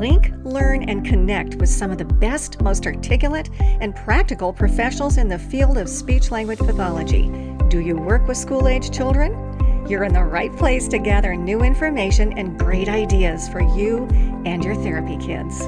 Link, learn, and connect with some of the best, most articulate, and practical professionals in the field of speech language pathology. Do you work with school age children? You're in the right place to gather new information and great ideas for you and your therapy kids.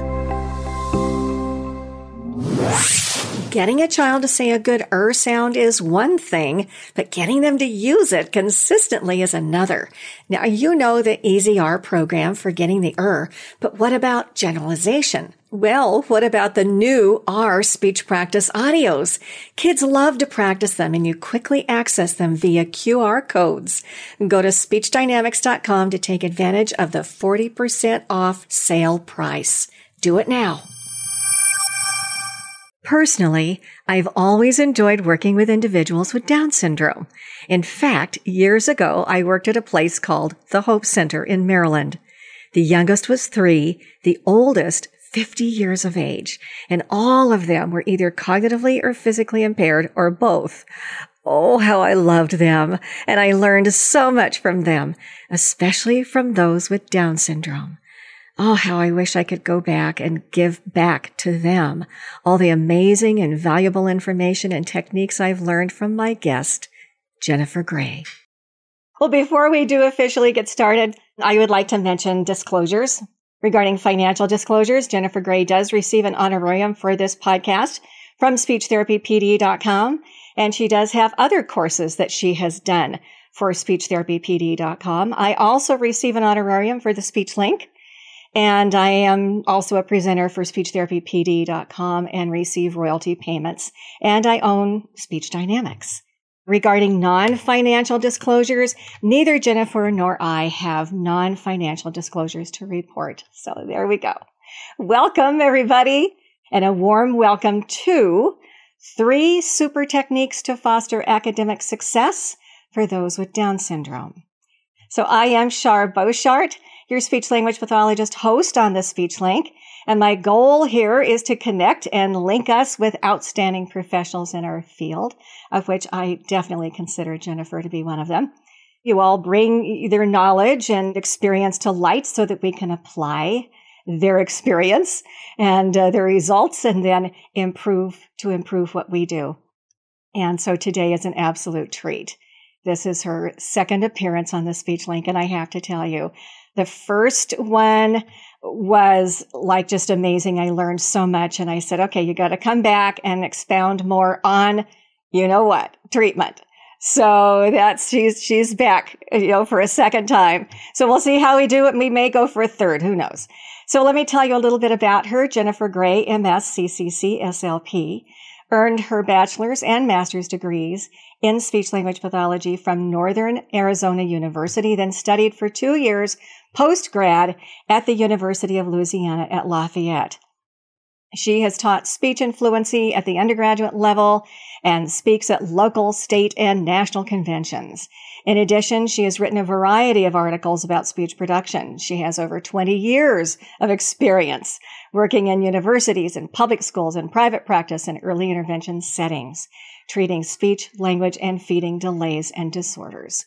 Getting a child to say a good er sound is one thing, but getting them to use it consistently is another. Now, you know the Easy R program for getting the er, but what about generalization? Well, what about the new R speech practice audios? Kids love to practice them and you quickly access them via QR codes. Go to speechdynamics.com to take advantage of the 40% off sale price. Do it now. Personally, I've always enjoyed working with individuals with Down syndrome. In fact, years ago, I worked at a place called the Hope Center in Maryland. The youngest was three, the oldest 50 years of age, and all of them were either cognitively or physically impaired or both. Oh, how I loved them, and I learned so much from them, especially from those with Down syndrome. Oh, how I wish I could go back and give back to them all the amazing and valuable information and techniques I've learned from my guest, Jennifer Gray. Well, before we do officially get started, I would like to mention disclosures. Regarding financial disclosures, Jennifer Gray does receive an honorarium for this podcast from speechtherapypd.com, and she does have other courses that she has done for speechtherapypd.com. I also receive an honorarium for the speech link and I am also a presenter for speechtherapypd.com and receive royalty payments. And I own Speech Dynamics. Regarding non-financial disclosures, neither Jennifer nor I have non-financial disclosures to report. So there we go. Welcome everybody and a warm welcome to three super techniques to foster academic success for those with Down syndrome. So I am Shar Boshart your speech language pathologist host on the Speech Link. And my goal here is to connect and link us with outstanding professionals in our field, of which I definitely consider Jennifer to be one of them. You all bring their knowledge and experience to light so that we can apply their experience and uh, their results and then improve to improve what we do. And so today is an absolute treat. This is her second appearance on the Speech Link, and I have to tell you, the first one was like just amazing. I learned so much and I said, okay, you got to come back and expound more on, you know what, treatment. So that's, she's, she's back, you know, for a second time. So we'll see how we do it. We may go for a third. Who knows? So let me tell you a little bit about her. Jennifer Gray, MS, CCC, SLP earned her bachelor's and master's degrees in speech language pathology from Northern Arizona University, then studied for two years post grad at the University of Louisiana at Lafayette. She has taught speech and fluency at the undergraduate level and speaks at local, state, and national conventions. In addition, she has written a variety of articles about speech production. She has over 20 years of experience working in universities and public schools and private practice and early intervention settings, treating speech, language, and feeding delays and disorders.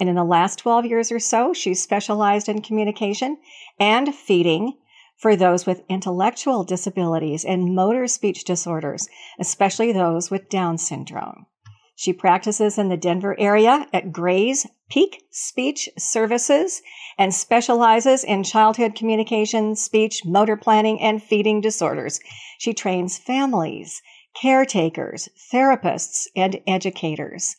And in the last 12 years or so, she's specialized in communication and feeding for those with intellectual disabilities and motor speech disorders, especially those with Down syndrome. She practices in the Denver area at Gray's Peak Speech Services and specializes in childhood communication, speech, motor planning, and feeding disorders. She trains families, caretakers, therapists, and educators.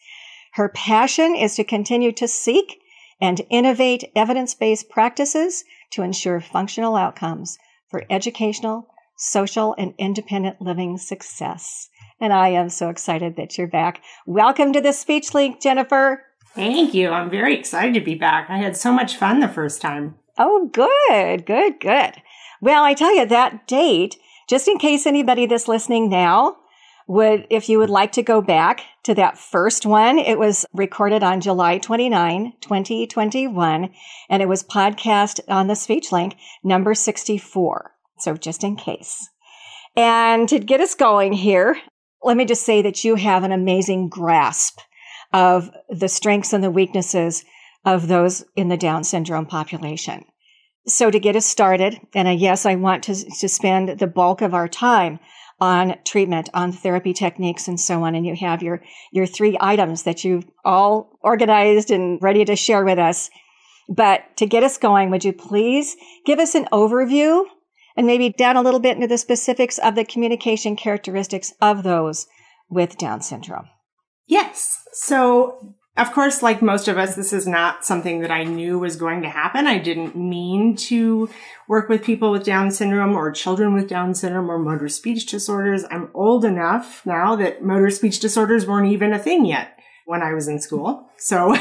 Her passion is to continue to seek and innovate evidence-based practices to ensure functional outcomes for educational, social, and independent living success. And I am so excited that you're back. Welcome to the Speech Link, Jennifer. Thank you. I'm very excited to be back. I had so much fun the first time. Oh, good, good, good. Well, I tell you that date, just in case anybody that's listening now would, if you would like to go back to that first one, it was recorded on July 29, 2021, and it was podcast on the speech link number 64. So just in case. And to get us going here, let me just say that you have an amazing grasp of the strengths and the weaknesses of those in the Down syndrome population. So to get us started, and yes, I want to, to spend the bulk of our time on treatment, on therapy techniques and so on. And you have your, your three items that you've all organized and ready to share with us. But to get us going, would you please give us an overview and maybe down a little bit into the specifics of the communication characteristics of those with Down syndrome? Yes. So of course, like most of us, this is not something that I knew was going to happen. I didn't mean to work with people with Down syndrome or children with Down syndrome or motor speech disorders. I'm old enough now that motor speech disorders weren't even a thing yet when I was in school. So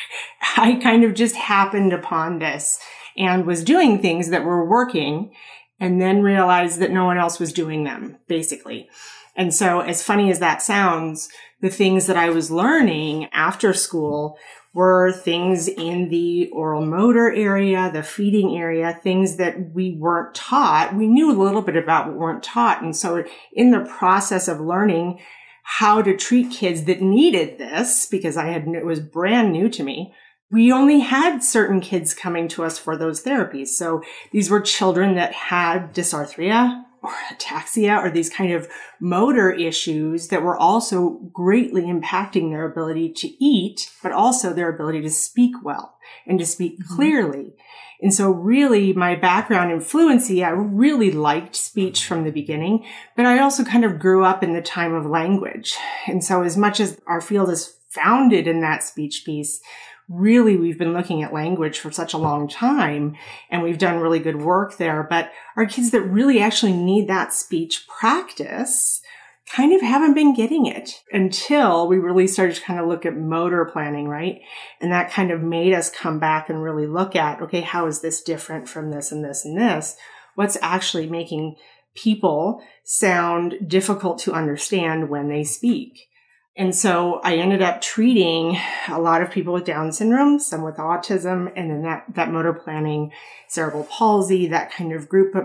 I kind of just happened upon this and was doing things that were working and then realized that no one else was doing them, basically. And so as funny as that sounds, the things that I was learning after school were things in the oral motor area, the feeding area, things that we weren't taught. We knew a little bit about but weren't taught. And so in the process of learning how to treat kids that needed this, because I had, it was brand new to me, we only had certain kids coming to us for those therapies. So these were children that had dysarthria, or ataxia or these kind of motor issues that were also greatly impacting their ability to eat, but also their ability to speak well and to speak mm-hmm. clearly. And so really my background in fluency, I really liked speech from the beginning, but I also kind of grew up in the time of language. And so as much as our field is founded in that speech piece, really we've been looking at language for such a long time and we've done really good work there. But our kids that really actually need that speech practice kind of haven't been getting it until we really started to kind of look at motor planning, right? And that kind of made us come back and really look at, okay, how is this different from this and this and this? What's actually making people sound difficult to understand when they speak? And so I ended up treating a lot of people with Down syndrome, some with autism, and then that, that motor planning, cerebral palsy, that kind of group. But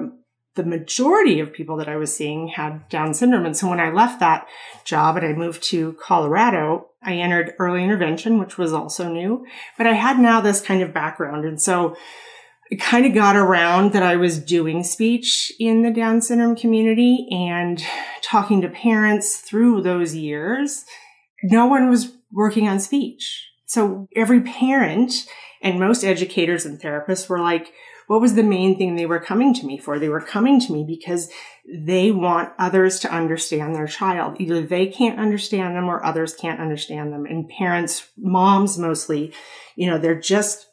the majority of people that I was seeing had Down syndrome. And so when I left that job and I moved to Colorado, I entered early intervention, which was also new, but I had now this kind of background. And so it kind of got around that I was doing speech in the Down syndrome community and talking to parents through those years. No one was working on speech. So every parent and most educators and therapists were like, what was the main thing they were coming to me for? They were coming to me because they want others to understand their child. Either they can't understand them or others can't understand them. And parents, moms mostly, you know, they're just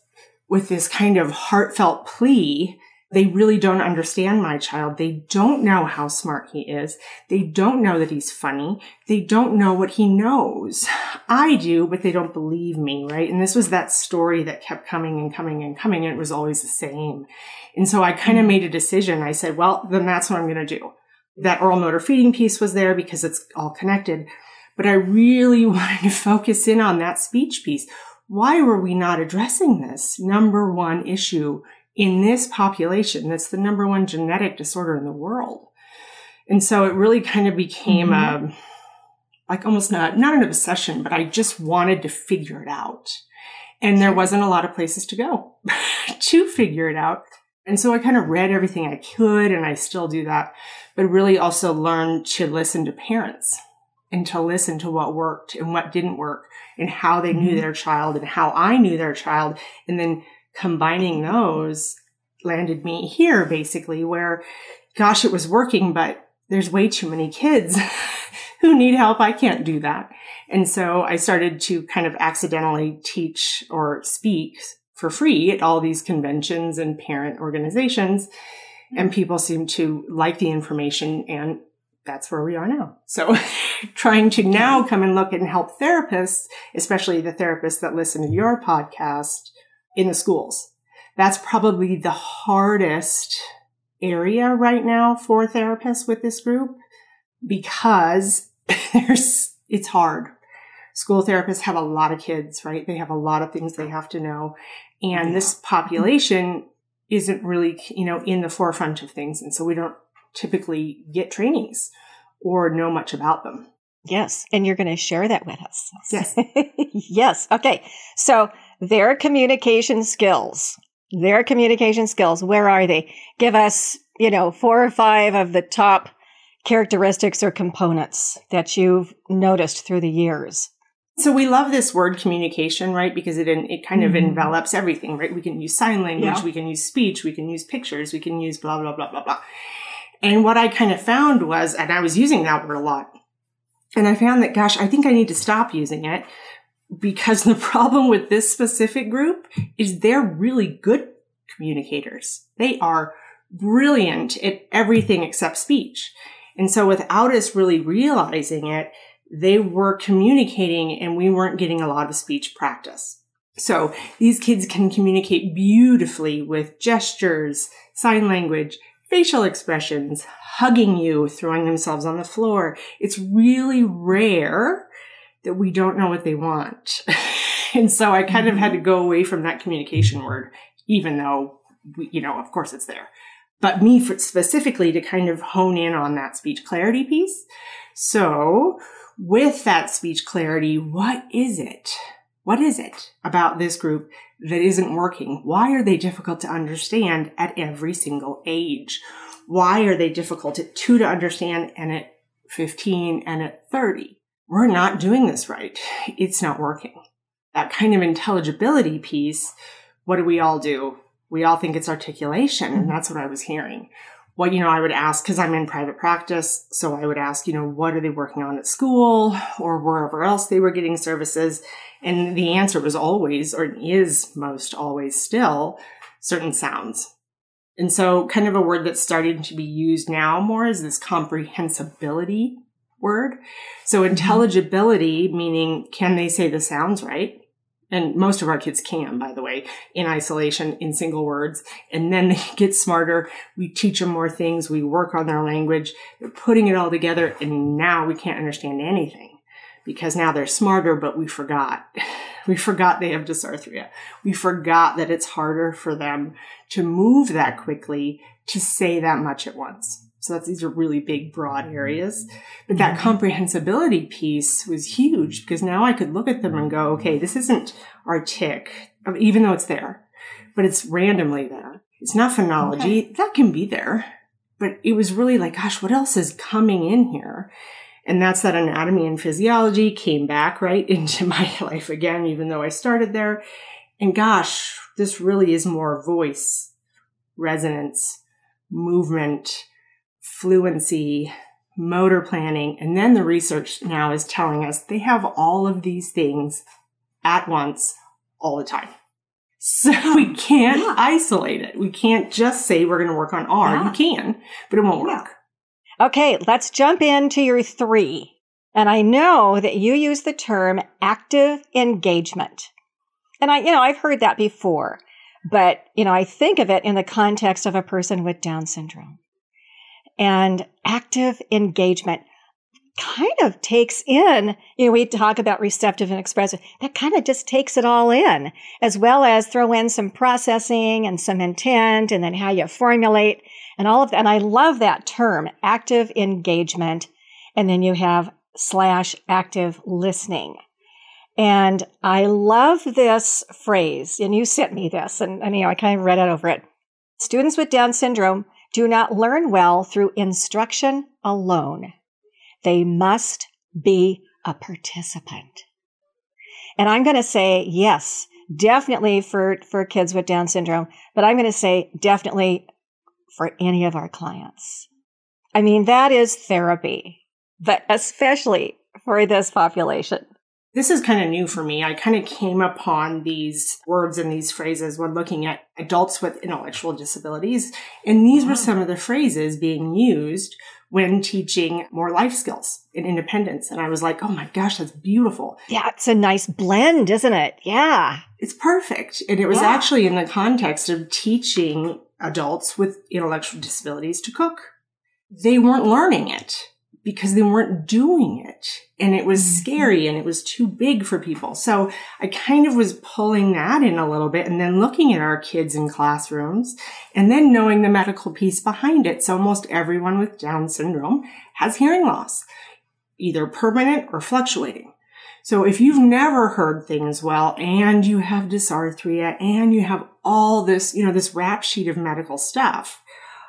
with this kind of heartfelt plea. They really don't understand my child. They don't know how smart he is. They don't know that he's funny. They don't know what he knows. I do, but they don't believe me, right? And this was that story that kept coming and coming and coming. And it was always the same. And so I kind of mm-hmm. made a decision. I said, well, then that's what I'm going to do. That oral motor feeding piece was there because it's all connected. But I really wanted to focus in on that speech piece why were we not addressing this number one issue in this population? That's the number one genetic disorder in the world. And so it really kind of became mm-hmm. a, like almost not, not an obsession, but I just wanted to figure it out. And there wasn't a lot of places to go to figure it out. And so I kind of read everything I could and I still do that, but really also learned to listen to parents and to listen to what worked and what didn't work and how they knew mm-hmm. their child and how I knew their child. And then combining those landed me here basically where, gosh, it was working, but there's way too many kids who need help. I can't do that. And so I started to kind of accidentally teach or speak for free at all these conventions and parent organizations. And people seem to like the information and that's where we are now. So trying to now come and look and help therapists, especially the therapists that listen to your podcast in the schools. That's probably the hardest area right now for therapists with this group because there's, it's hard. School therapists have a lot of kids, right? They have a lot of things they have to know. And this population isn't really, you know, in the forefront of things. And so we don't typically get trainings or know much about them. Yes. And you're going to share that with us. Yes. yes. Okay. So their communication skills Their communication skills, where are they? Give us, you know, four or five of the top characteristics or components that you've noticed through the years. So we love this word communication, right? Because it it kind of mm-hmm. envelops everything, right? We can use sign language, yeah. we can use speech, we can use pictures, we can use blah blah blah blah blah. And what I kind of found was, and I was using that word a lot, and I found that, gosh, I think I need to stop using it because the problem with this specific group is they're really good communicators. They are brilliant at everything except speech. And so without us really realizing it, they were communicating and we weren't getting a lot of speech practice. So these kids can communicate beautifully with gestures, sign language, facial expressions, hugging you, throwing themselves on the floor. It's really rare that we don't know what they want. and so I kind of had to mm-hmm. go away from that communication word, even though, we, you know, of course it's there. But me for, specifically to kind of hone in on that speech clarity piece. So with that speech clarity, what is it? What is it about this group that isn't working? Why are they difficult to understand at every single age? Why are they difficult at two to understand and at 15 and at 30? We're not doing this right. It's not working. That kind of intelligibility piece, what do we all do? We all think it's articulation, and that's what I was hearing. What, you know, I would ask, because I'm in private practice, so I would ask, you know, what are they working on at school or wherever else they were getting services? And the answer was always, or is most always still, certain sounds. And so kind of a word that's starting to be used now more is this comprehensibility word. So mm-hmm. intelligibility, meaning can they say the sounds right? And most of our kids can, by the way, in isolation, in single words. And then they get smarter. We teach them more things. We work on their language. They're putting it all together. And now we can't understand anything because now they're smarter, but we forgot. We forgot they have dysarthria. We forgot that it's harder for them to move that quickly to say that much at once. So that's, these are really big, broad mm-hmm. areas. But that mm-hmm. comprehensibility piece was huge because now I could look at them and go, mm-hmm. okay, this isn't artic, um, even though it's there, but it's randomly there. It's not phonology. Okay. That can be there. But it was really like, gosh, what else is coming in here? And that's that anatomy and physiology came back right into my life again, even though I started there. And gosh, this really is more voice, resonance, movement, fluency, motor planning. And then the research now is telling us they have all of these things at once all the time. So we can't yeah. isolate it. We can't just say we're going to work on R. Yeah. You can, but it won't work. Okay, let's jump into your three. And I know that you use the term active engagement. And I, you know, I've heard that before, but, you know, I think of it in the context of a person with Down syndrome. And active engagement kind of takes in, you know, we talk about receptive and expressive. That kind of just takes it all in, as well as throw in some processing and some intent and then how you formulate and all of that. And I love that term, active engagement. And then you have slash active listening. And I love this phrase, and you sent me this, and, and you know, I kind of read it over it. Students with Down syndrome do not learn well through instruction alone. They must be a participant. And I'm going to say yes, definitely for, for kids with Down syndrome, but I'm going to say definitely for any of our clients. I mean, that is therapy, but especially for this population. This is kind of new for me. I kind of came upon these words and these phrases when looking at adults with intellectual disabilities. And these were some of the phrases being used when teaching more life skills and independence. And I was like, oh my gosh, that's beautiful. Yeah, it's a nice blend, isn't it? Yeah. It's perfect. And it was yeah. actually in the context of teaching adults with intellectual disabilities to cook. They weren't learning it because they weren't doing it and it was mm-hmm. scary and it was too big for people. So I kind of was pulling that in a little bit and then looking at our kids in classrooms and then knowing the medical piece behind it. So almost everyone with Down syndrome has hearing loss, either permanent or fluctuating. So if you've never heard things well and you have dysarthria and you have all this, you know, this rap sheet of medical stuff.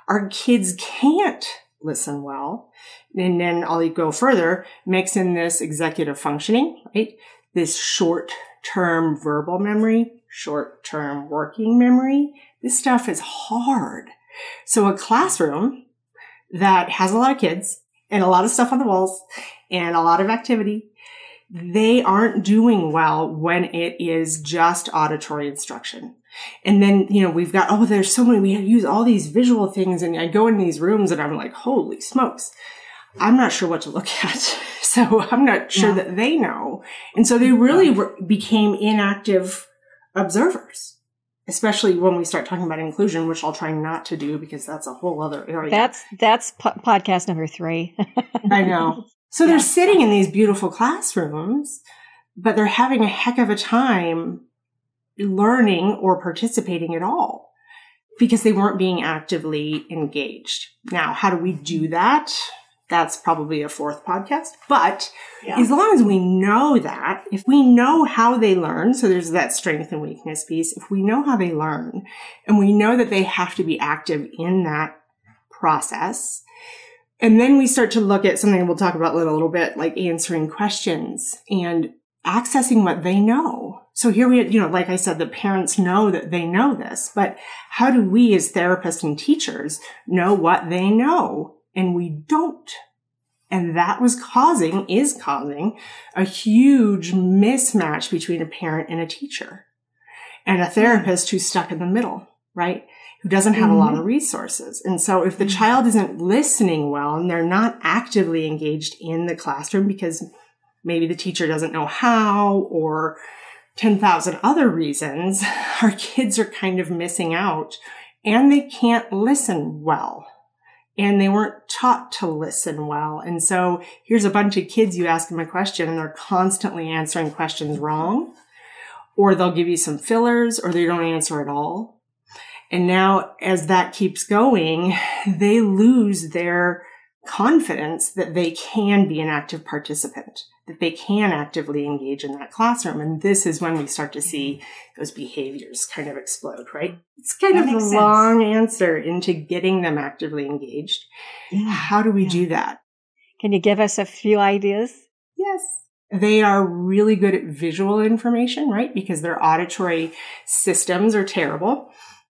Our kids can't listen well. And then I'll go further, mix in this executive functioning, right? This short term verbal memory, short term working memory. This stuff is hard. So a classroom that has a lot of kids and a lot of stuff on the walls and a lot of activity, they aren't doing well when it is just auditory instruction. And then, you know, we've got, oh, there's so many, we use all these visual things. And I go in these rooms and I'm like, holy smokes. I'm not sure what to look at. So I'm not sure yeah. that they know. And so they really yeah. became inactive observers, especially when we start talking about inclusion, which I'll try not to do because that's a whole other area. That's, that's po- podcast number three. I know. So yeah. they're sitting in these beautiful classrooms, but they're having a heck of a time learning or participating at all because they weren't being actively engaged. Now, how do we do that? That's probably a fourth podcast. But yeah. as long as we know that, if we know how they learn, so there's that strength and weakness piece, if we know how they learn and we know that they have to be active in that process, and then we start to look at something we'll talk about in a little bit, like answering questions and accessing what they know. So here we, you know, like I said, the parents know that they know this, but how do we as therapists and teachers know what they know and we don't? And that was causing, is causing a huge mismatch between a parent and a teacher and a therapist who's stuck in the middle, right? Who doesn't have mm-hmm. a lot of mm-hmm. resources. And so if the mm-hmm. child isn't listening well and they're not actively engaged in the classroom because maybe the teacher doesn't know how or 10,000 other reasons, our kids are kind of missing out and they can't listen well. And they weren't taught to listen well. And so here's a bunch of kids you ask them a question and they're constantly answering questions wrong, or they'll give you some fillers, or they don't answer at all. And now as that keeps going, they lose their confidence that they can be an active participant that they can actively engage in that classroom. And this is when we start to see mm-hmm. those behaviors kind of explode, right? It's kind that of a sense. long answer into getting them actively engaged. Yeah. How do we yeah. do that? Can you give us a few ideas? Yes. They are really good at visual information, right? Because their auditory systems are terrible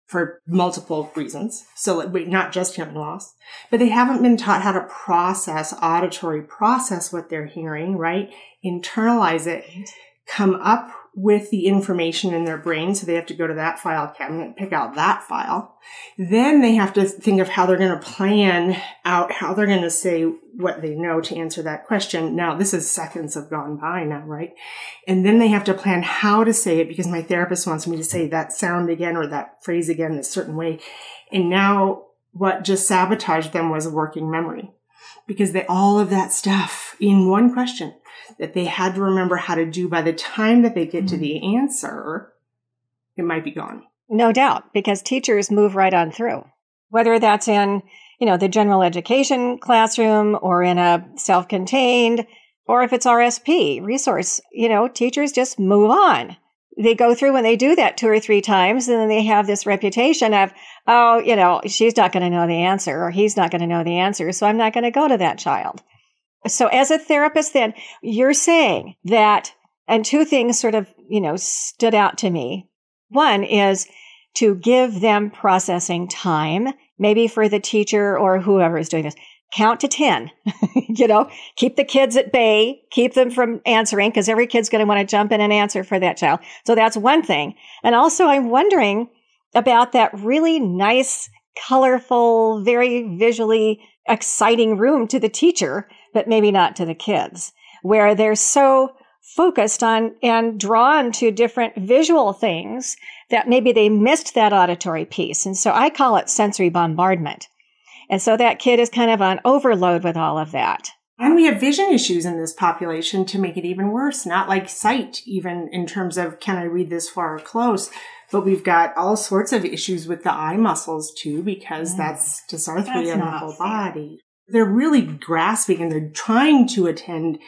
for multiple reasons. So not just hearing loss, but they haven't been taught how to process auditory, process what they're hearing, right? Internalize it, come up with the information in their brain. So they have to go to that file cabinet, pick out that file. Then they have to think of how they're going to plan out how they're going to say what they know to answer that question. Now, this is seconds have gone by now, right? And then they have to plan how to say it because my therapist wants me to say that sound again or that phrase again in a certain way. And now what just sabotaged them was working memory because they, all of that stuff in one question that they had to remember how to do by the time that they get to the mm-hmm. answer, it might be gone. No doubt, because teachers move right on through. Whether that's in, you know, the general education classroom or in a self-contained or if it's RSP resource, you know, teachers just move on. They go through and they do that two or three times and then they have this reputation of, oh, you know, she's not going to know the answer or he's not going to know the answer. So I'm not going to go to that child. So as a therapist, then you're saying that, and two things sort of, you know, stood out to me. One is to give them processing time, maybe for the teacher or whoever is doing this. Count to 10, you know, keep the kids at bay, keep them from answering because every kid's going to want to jump in and answer for that child. So that's one thing. And also I'm wondering about that really nice, colorful, very visually exciting room to the teacher but maybe not to the kids, where they're so focused on and drawn to different visual things that maybe they missed that auditory piece. And so I call it sensory bombardment. And so that kid is kind of on overload with all of that. And we have vision issues in this population to make it even worse, not like sight, even in terms of can I read this far or close, but we've got all sorts of issues with the eye muscles too, because mm. that's dysarthria in the whole body they're really grasping and they're trying to attend,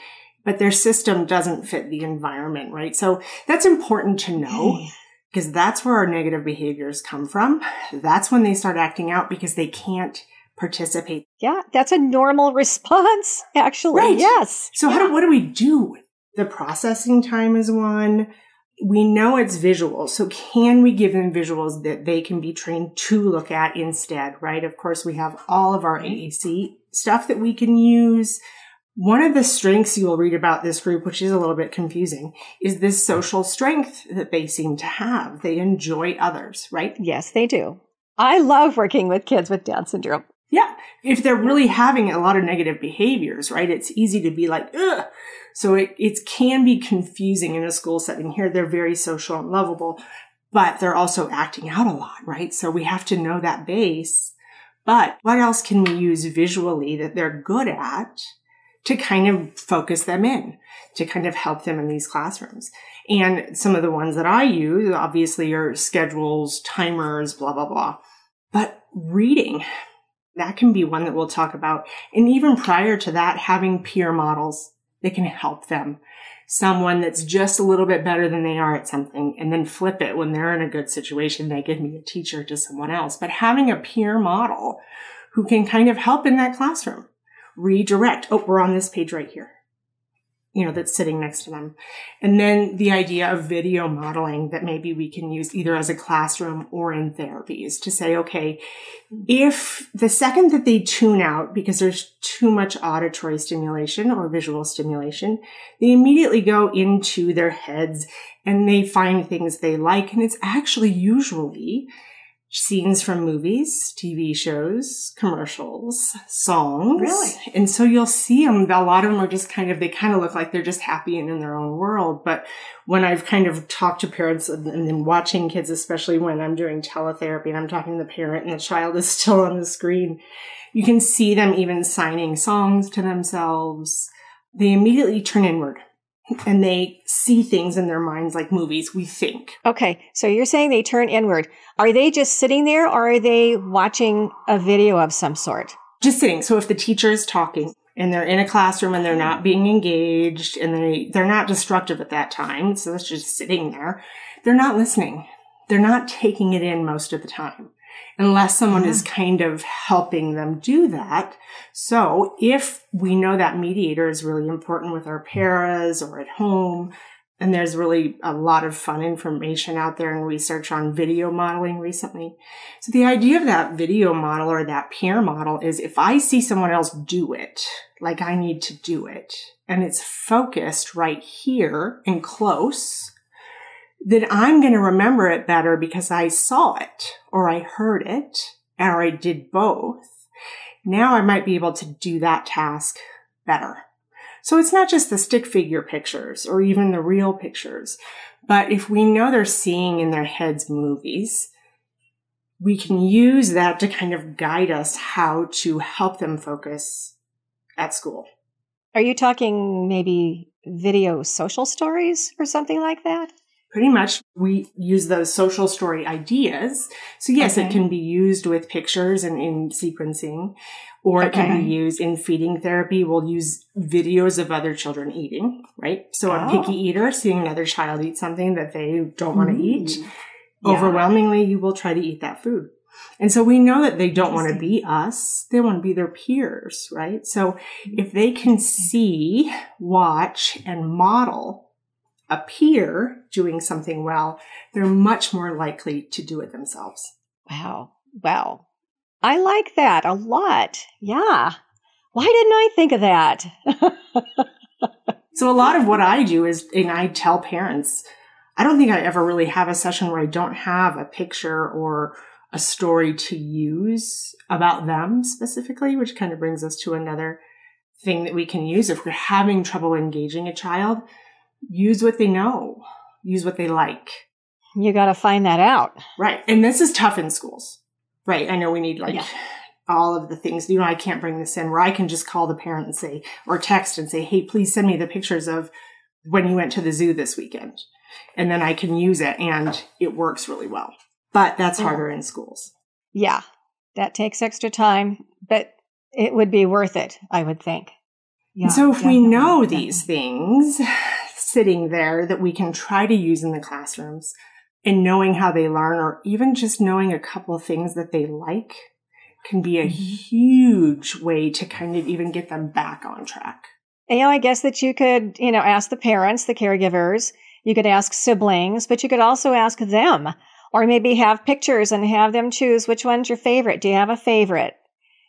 but their system doesn't fit the environment, right? So that's important to know. because that's where our negative behaviors come from. That's when they start acting out because they can't participate. Yeah, that's a normal response, actually. Right. Yes. So yeah. how do, what do we do? The processing time is one. We know it's visual. So can we give them visuals that they can be trained to look at instead, right? Of course, we have all of our AAC stuff that we can use. One of the strengths you'll read about this group, which is a little bit confusing, is this social strength that they seem to have. They enjoy others, right? Yes, they do. I love working with kids with Down syndrome. Yeah. If they're really having a lot of negative behaviors, right? It's easy to be like, ugh. So it, it can be confusing in a school setting. Here, they're very social and lovable, but they're also acting out a lot, right? So we have to know that base. But what else can we use visually that they're good at to kind of focus them in, to kind of help them in these classrooms? And some of the ones that I use obviously are schedules, timers, blah, blah, blah. But reading, that can be one that we'll talk about. And even prior to that, having peer models that can help them. Someone that's just a little bit better than they are at something and then flip it when they're in a good situation. They give me a teacher to someone else, but having a peer model who can kind of help in that classroom, redirect. Oh, we're on this page right here you know, that's sitting next to them. And then the idea of video modeling that maybe we can use either as a classroom or in therapies to say, okay, if the second that they tune out because there's too much auditory stimulation or visual stimulation, they immediately go into their heads and they find things they like. And it's actually usually scenes from movies, TV shows, commercials, songs. Really? And so you'll see them. A lot of them are just kind of, they kind of look like they're just happy and in their own world. But when I've kind of talked to parents and, and watching kids, especially when I'm doing teletherapy and I'm talking to the parent and the child is still on the screen, you can see them even signing songs to themselves. They immediately turn inward and they see things in their minds like movies, we think. Okay, so you're saying they turn inward. Are they just sitting there or are they watching a video of some sort? Just sitting. So if the teacher is talking and they're in a classroom and they're not being engaged and they, they're not destructive at that time, so that's just sitting there, they're not listening. They're not taking it in most of the time unless someone is kind of helping them do that. So if we know that mediator is really important with our paras or at home, and there's really a lot of fun information out there and research on video modeling recently. So the idea of that video model or that peer model is if I see someone else do it, like I need to do it, and it's focused right here and close, then I'm going to remember it better because I saw it or I heard it or I did both. Now I might be able to do that task better. So it's not just the stick figure pictures or even the real pictures, but if we know they're seeing in their heads movies, we can use that to kind of guide us how to help them focus at school. Are you talking maybe video social stories or something like that? Pretty much we use those social story ideas. So yes, Okay. it can be used with pictures and in sequencing, or it can be used in feeding therapy. We'll use videos of other children eating, right? So a Oh. picky eater seeing another child eat something that they don't want to eat, Mm. Yeah. overwhelmingly you will try to eat that food. And so we know that they don't want to be us. They want to be their peers, right? So if they can see, watch, and model a peer doing something well, they're much more likely to do it themselves. Wow. Wow. I like that a lot. Yeah. Why didn't I think of that? So a lot of what I do is, and I tell parents, I don't think I ever really have a session where I don't have a picture or a story to use about them specifically, which kind of brings us to another thing that we can use. If we're having trouble engaging a child, use what they know, use what they like. you got to find that out. Right. And this is tough in schools. Right. I know we need like Yeah. all of the things. You know, I can't bring this in where I can just call the parent and say, or text and say, hey, please send me the pictures of when you went to the zoo this weekend. And then I can use it and it works really well. But that's Oh. harder in schools. Yeah. That takes extra time, but it would be worth it, I would think. Yeah, and so if we know these things sitting there that we can try to use in the classrooms, and knowing how they learn or even just knowing a couple of things that they like can be a mm-hmm. huge way to kind of even get them back on track. You know, I guess that you could, you know, ask the parents, the caregivers, you could ask siblings, but you could also ask them or maybe have pictures and have them choose which one's your favorite. Do you have a favorite?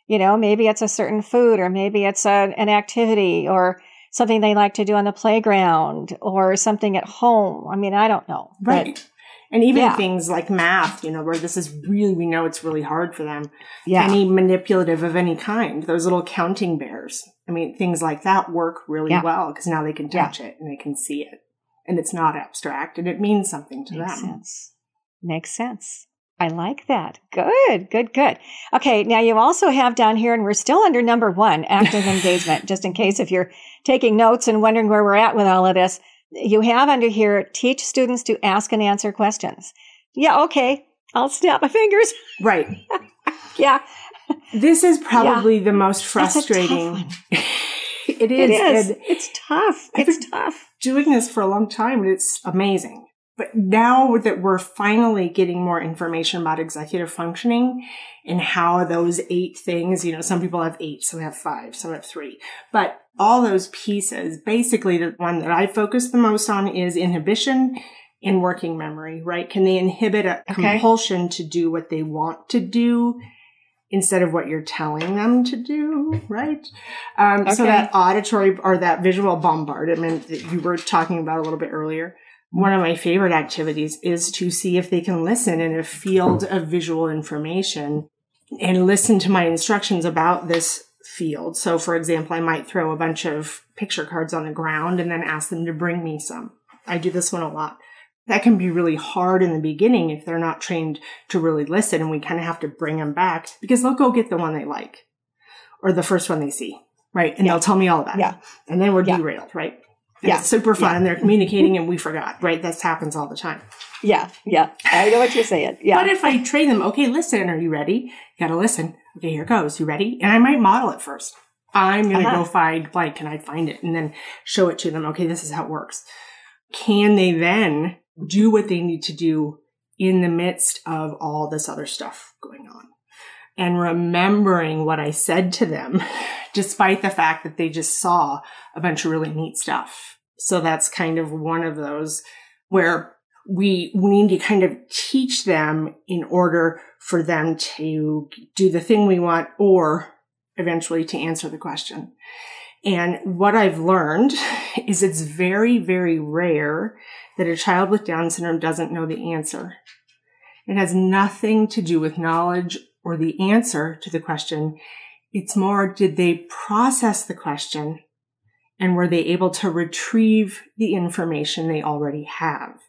You know, maybe it's a certain food or maybe it's a, an activity or something they like to do on the playground or something at home. I mean, I don't know. Right. But, and even yeah. things like math, you know, where this is really, we know it's really hard for them. Yeah. Any manipulative of any kind, those little counting bears. I mean, things like that work really yeah. well because now they can touch yeah. it and they can see it and it's not abstract and it means something to them. Makes them. Sense. Makes sense. I like that. Good, good, good. Okay, now you also have down here, and we're still under number one, active engagement, just in case if you're taking notes and wondering where we're at with all of this. You have under here, teach students to ask and answer questions. Yeah, okay. I'll snap my fingers. Right. yeah. This is probably yeah. the most frustrating. it is. It is. it's tough. It's tough. Doing this for a long time, and it's amazing. But now that we're finally getting more information about executive functioning and how those eight things, you know, some people have eight, some have five, some have three, but all those pieces, basically the one that I focus the most on is inhibition in working memory, right? Can they inhibit a okay. compulsion to do what they want to do instead of what you're telling them to do, right? Um, okay. So that auditory or that visual bombardment that you were talking about a little bit earlier one of my favorite activities is to see if they can listen in a field of visual information and listen to my instructions about this field. So, for example, I might throw a bunch of picture cards on the ground and then ask them to bring me some. I do this one a lot. That can be really hard in the beginning if they're not trained to really listen and we kind of have to bring them back because they'll go get the one they like or the first one they see, right? And yeah. they'll tell me all about yeah. it. And then we're yeah. derailed, right? Yeah. It's super fun. Yeah. And they're communicating and we forgot, right? This happens all the time. Yeah. Yeah. I know what you're saying. Yeah. But if I train them, okay, listen, are you ready? You gotta listen. Okay, here goes. You ready? And I might model it first. I'm going to uh-huh. go find, like, can I find it? And then show it to them. Okay, this is how it works. Can they then do what they need to do in the midst of all this other stuff going on? And remembering what I said to them, despite the fact that they just saw a bunch of really neat stuff. So that's kind of one of those where we, we need to kind of teach them in order for them to do the thing we want or eventually to answer the question. And what I've learned is it's very, very rare that a child with Down syndrome doesn't know the answer. It has nothing to do with knowledge or the answer to the question. It's more, did they process the question and were they able to retrieve the information they already have?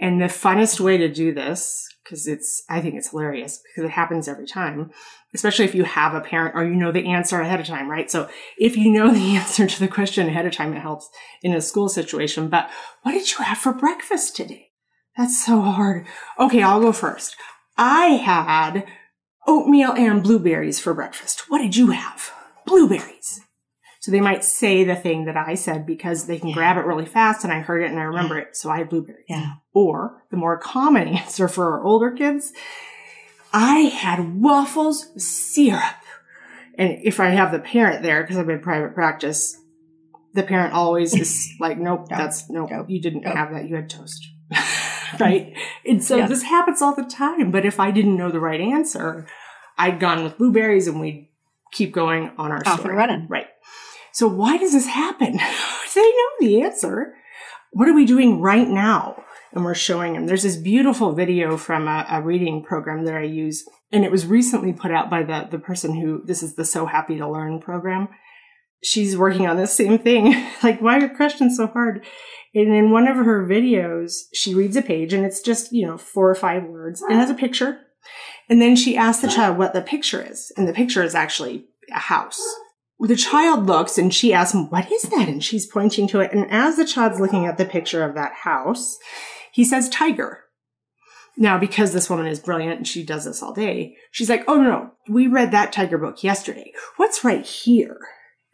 And the funnest way to do this, because it's, I think it's hilarious because it happens every time, especially if you have a parent or you know the answer ahead of time, right? So if you know the answer to the question ahead of time, it helps in a school situation. But what did you have for breakfast today? That's so hard. Okay, I'll go first. I had oatmeal and blueberries for breakfast. What did you have? Blueberries. So they might say the thing that I said because they can yeah. grab it really fast and I heard it and I remember it. So I had blueberries. Yeah. Or the more common answer for our older kids, I had waffles syrup. And if I have the parent there, because I'm in private practice, the parent always is like, nope, no, that's nope, no, you didn't no. have that. You had toast. right. And so yeah. this happens all the time. But if I didn't know the right answer, I'd gone with blueberries and we'd keep going on our Off story. and running. Right. So why does this happen? they know the answer. What are we doing right now? And we're showing them. There's this beautiful video from a, a reading program that I use, and it was recently put out by the, the person who, this is the So Happy to Learn program. She's working on the same thing. like, why are questions so hard? And in one of her videos, she reads a page and it's just, you know, four or five words and has a picture. And then she asks the child what the picture is. And the picture is actually a house the child looks and she asks him, what is that? And she's pointing to it. And as the child's looking at the picture of that house, he says tiger. Now, because this woman is brilliant and she does this all day, she's like, oh no, no, we read that tiger book yesterday. What's right here?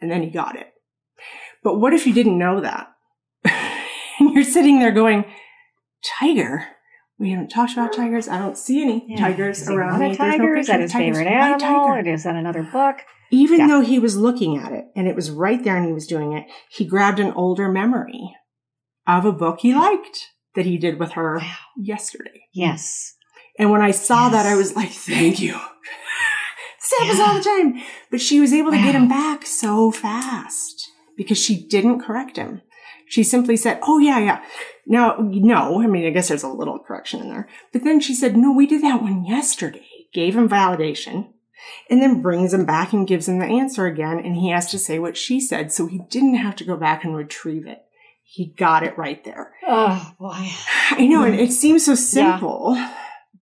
And then he got it. But what if you didn't know that? And you're sitting there going, tiger? We haven't talked about tigers. I don't see any Yeah. tigers around me. a no? Is that his tigers. favorite animal? It is that another book. Even Yeah. though he was looking at it and it was right there and he was doing it, he grabbed an older memory of a book he liked that he did with her Wow. yesterday. Yes. And when I saw that, I was like, thank you. this happens Yeah. all the time. But she was able to get him back so fast because she didn't correct him. She simply said, oh, yeah, yeah. Now, no, I mean, I guess there's a little correction in there. But then she said, no, we did that one yesterday. Gave him validation and then brings him back and gives him the answer again. And he has to say what she said. So he didn't have to go back and retrieve it. He got it right there. Oh boy. I know, and it seems so simple.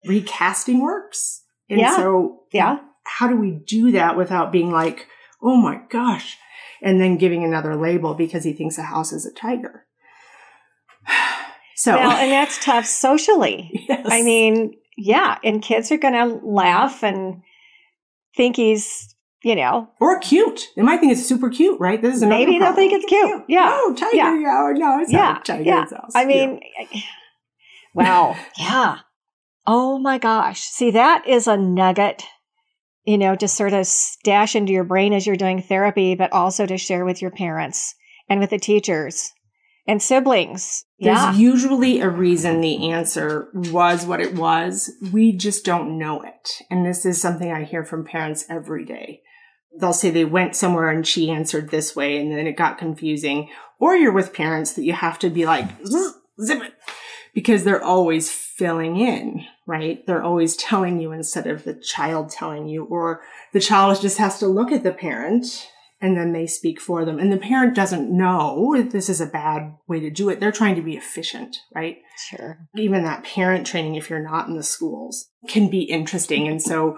Recasting works. And Yeah. so Yeah. how do we do that without being like, oh my gosh, and then giving another label because he thinks a house is a tiger? So Well, and that's tough socially. yes. I mean, yeah, and kids are going to laugh and think he's, you know, or cute. They might think it's super cute, right? This is maybe they'll think it's cute. Yeah. Oh, tiger! Yeah. Yeah. Oh, no, it's Yeah, not tiger. yeah. House. I Yeah. mean, wow. Yeah. Oh my gosh. See, that is a nugget, you know, to sort of stash into your brain as you're doing therapy, but also to share with your parents and with the teachers and siblings. There's Yeah. usually a reason the answer was what it was. We just don't know it. And this is something I hear from parents every day. They'll say they went somewhere and she answered this way and then it got confusing. Or you're with parents that you have to be like, zip it. Because they're always filling in, right? They're always telling you instead of the child telling you, or the child just has to look at the parent and then they speak for them. And the parent doesn't know if this is a bad way to do it. They're trying to be efficient, right? Sure. Even that parent training, if you're not in the schools, can be interesting. And so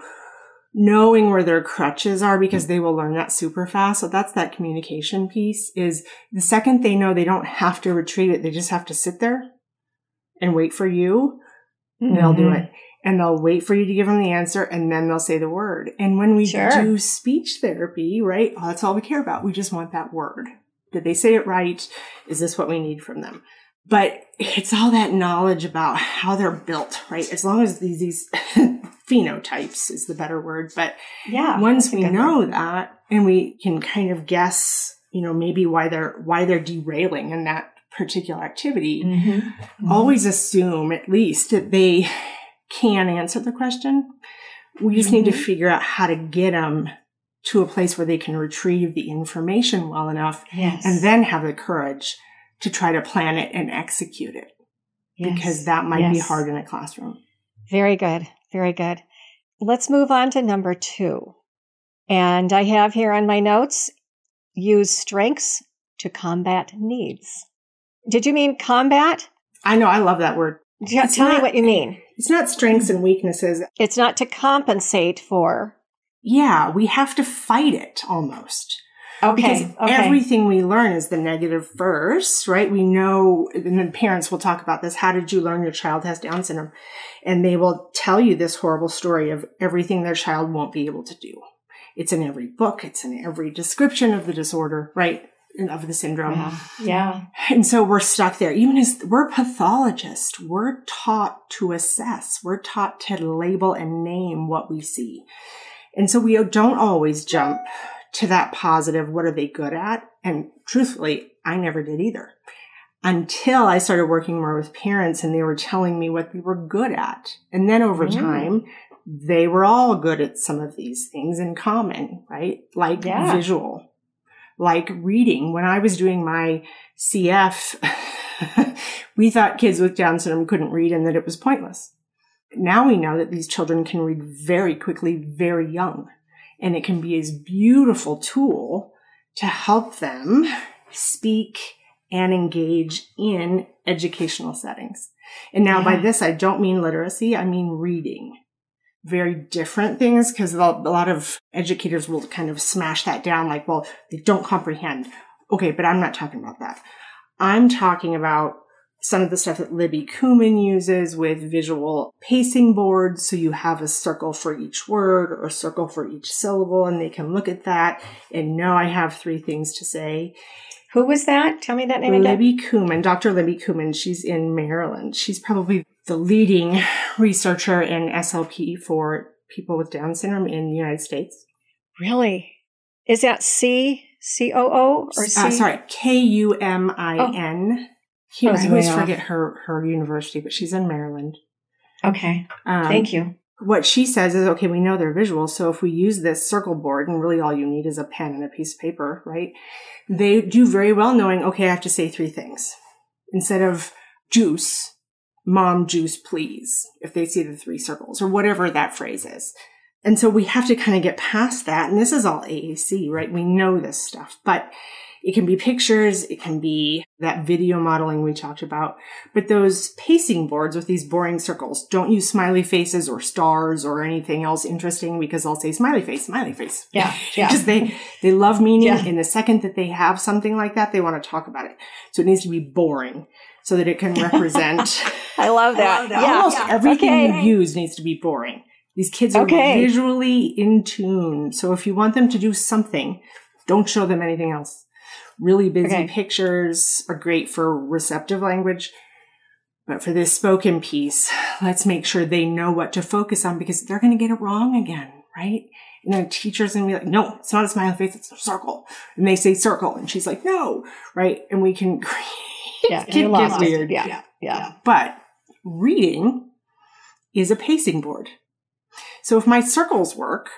knowing where their crutches are because they will learn that super fast. So that's that communication piece is the second they know they don't have to retrieve it, they just have to sit there and wait for you. They'll do Mhm. it. And they'll wait for you to give them the answer and then they'll say the word. And when we Sure. do speech therapy, right? Oh, that's all we care about. We just want that word. Did they say it right? Is this what we need from them? But it's all that knowledge about how they're built, right? As long as these, these phenotypes is the better word, but Yeah. once we know word. that and we can kind of guess, you know, maybe why they're, why they're derailing in that particular activity, Mhm. always assume at least that they can answer the question. We just need to Mhm. figure out how to get them to a place where they can retrieve the information well enough Yes. and then have the courage to try to plan it and execute it Yes. because that might be hard in a classroom. Very good. Very good. Let's move on to number two. And I have here on my notes use strengths to combat needs. Did you mean combat? I know I love that word. Tell It's tell me what you mean. It's not strengths and weaknesses. It's not to compensate for. Yeah, we have to fight it almost. Okay. Because okay. everything we learn is the negative first, right? We know, and parents will talk about this. How did you learn your child has Down syndrome? And they will tell you this horrible story of everything their child won't be able to do. It's in every book. It's in every description of the disorder, right? Of the syndrome. yeah. yeah. And so we're stuck there. Even as we're pathologists, we're taught to assess. We're taught to label and name what we see. And so we don't always jump to that positive, what are they good at? And truthfully, I never did either until I started working more with parents and they were telling me what they were good at. And then over Mm. time, they were all good at some of these things in common, right? Like Yeah. visual, like reading. When I was doing my CF, we thought kids with Down syndrome couldn't read and that it was pointless. Now we know that these children can read very quickly, very young, and it can be a beautiful tool to help them speak and engage in educational settings. And now by this, I don't mean literacy, I mean reading. Very different things because a lot of educators will kind of smash that down like, well, they don't comprehend. Okay, but I'm not talking about that. I'm talking about some of the stuff that Libby Kumin uses with visual pacing boards. So you have a circle for each word or a circle for each syllable, and they can look at that and know I have three things to say. Who was that? Tell me that name again. Libby Kumin, Dr. Libby Kumin, she's in Maryland. She's probably the leading researcher in SLP for people with Down syndrome in the United States. Really? Is that C C O O or C? Uh, sorry, K U M I N. I was always off. forget her her university, but she's in Maryland. Okay. Um, Thank you. What she says is, okay, we know they're visual, so if we use this circle board, and really all you need is a pen and a piece of paper, right? They do very well knowing, okay, I have to say three things instead of juice. Mom, juice, please. If they see the three circles or whatever that phrase is. And so we have to kind of get past that. And this is all AAC, right? We know this stuff, but it can be pictures. It can be that video modeling we talked about. But those pacing boards with these boring circles, don't use smiley faces or stars or anything else interesting because I'll say smiley face, smiley face. Yeah. Yeah. Because they, they love meaning. Yeah. And the second that they have something like that, they want to talk about it. So it needs to be boring so that it can represent I love that. Yeah. almost everything Okay. you use needs to be boring. These kids are Okay. visually in tune. So if you want them to do something, don't show them anything else. Really busy Okay. pictures are great for receptive language. But for this spoken piece, let's make sure they know what to focus on because they're going to get it wrong again, right? And then teacher's to be like, no, it's not a smiley face, it's a circle. And they say circle. And she's like, no, right? And we can Yeah. It gets weird. Yeah. Yeah. but reading is a pacing board. So if my circles work,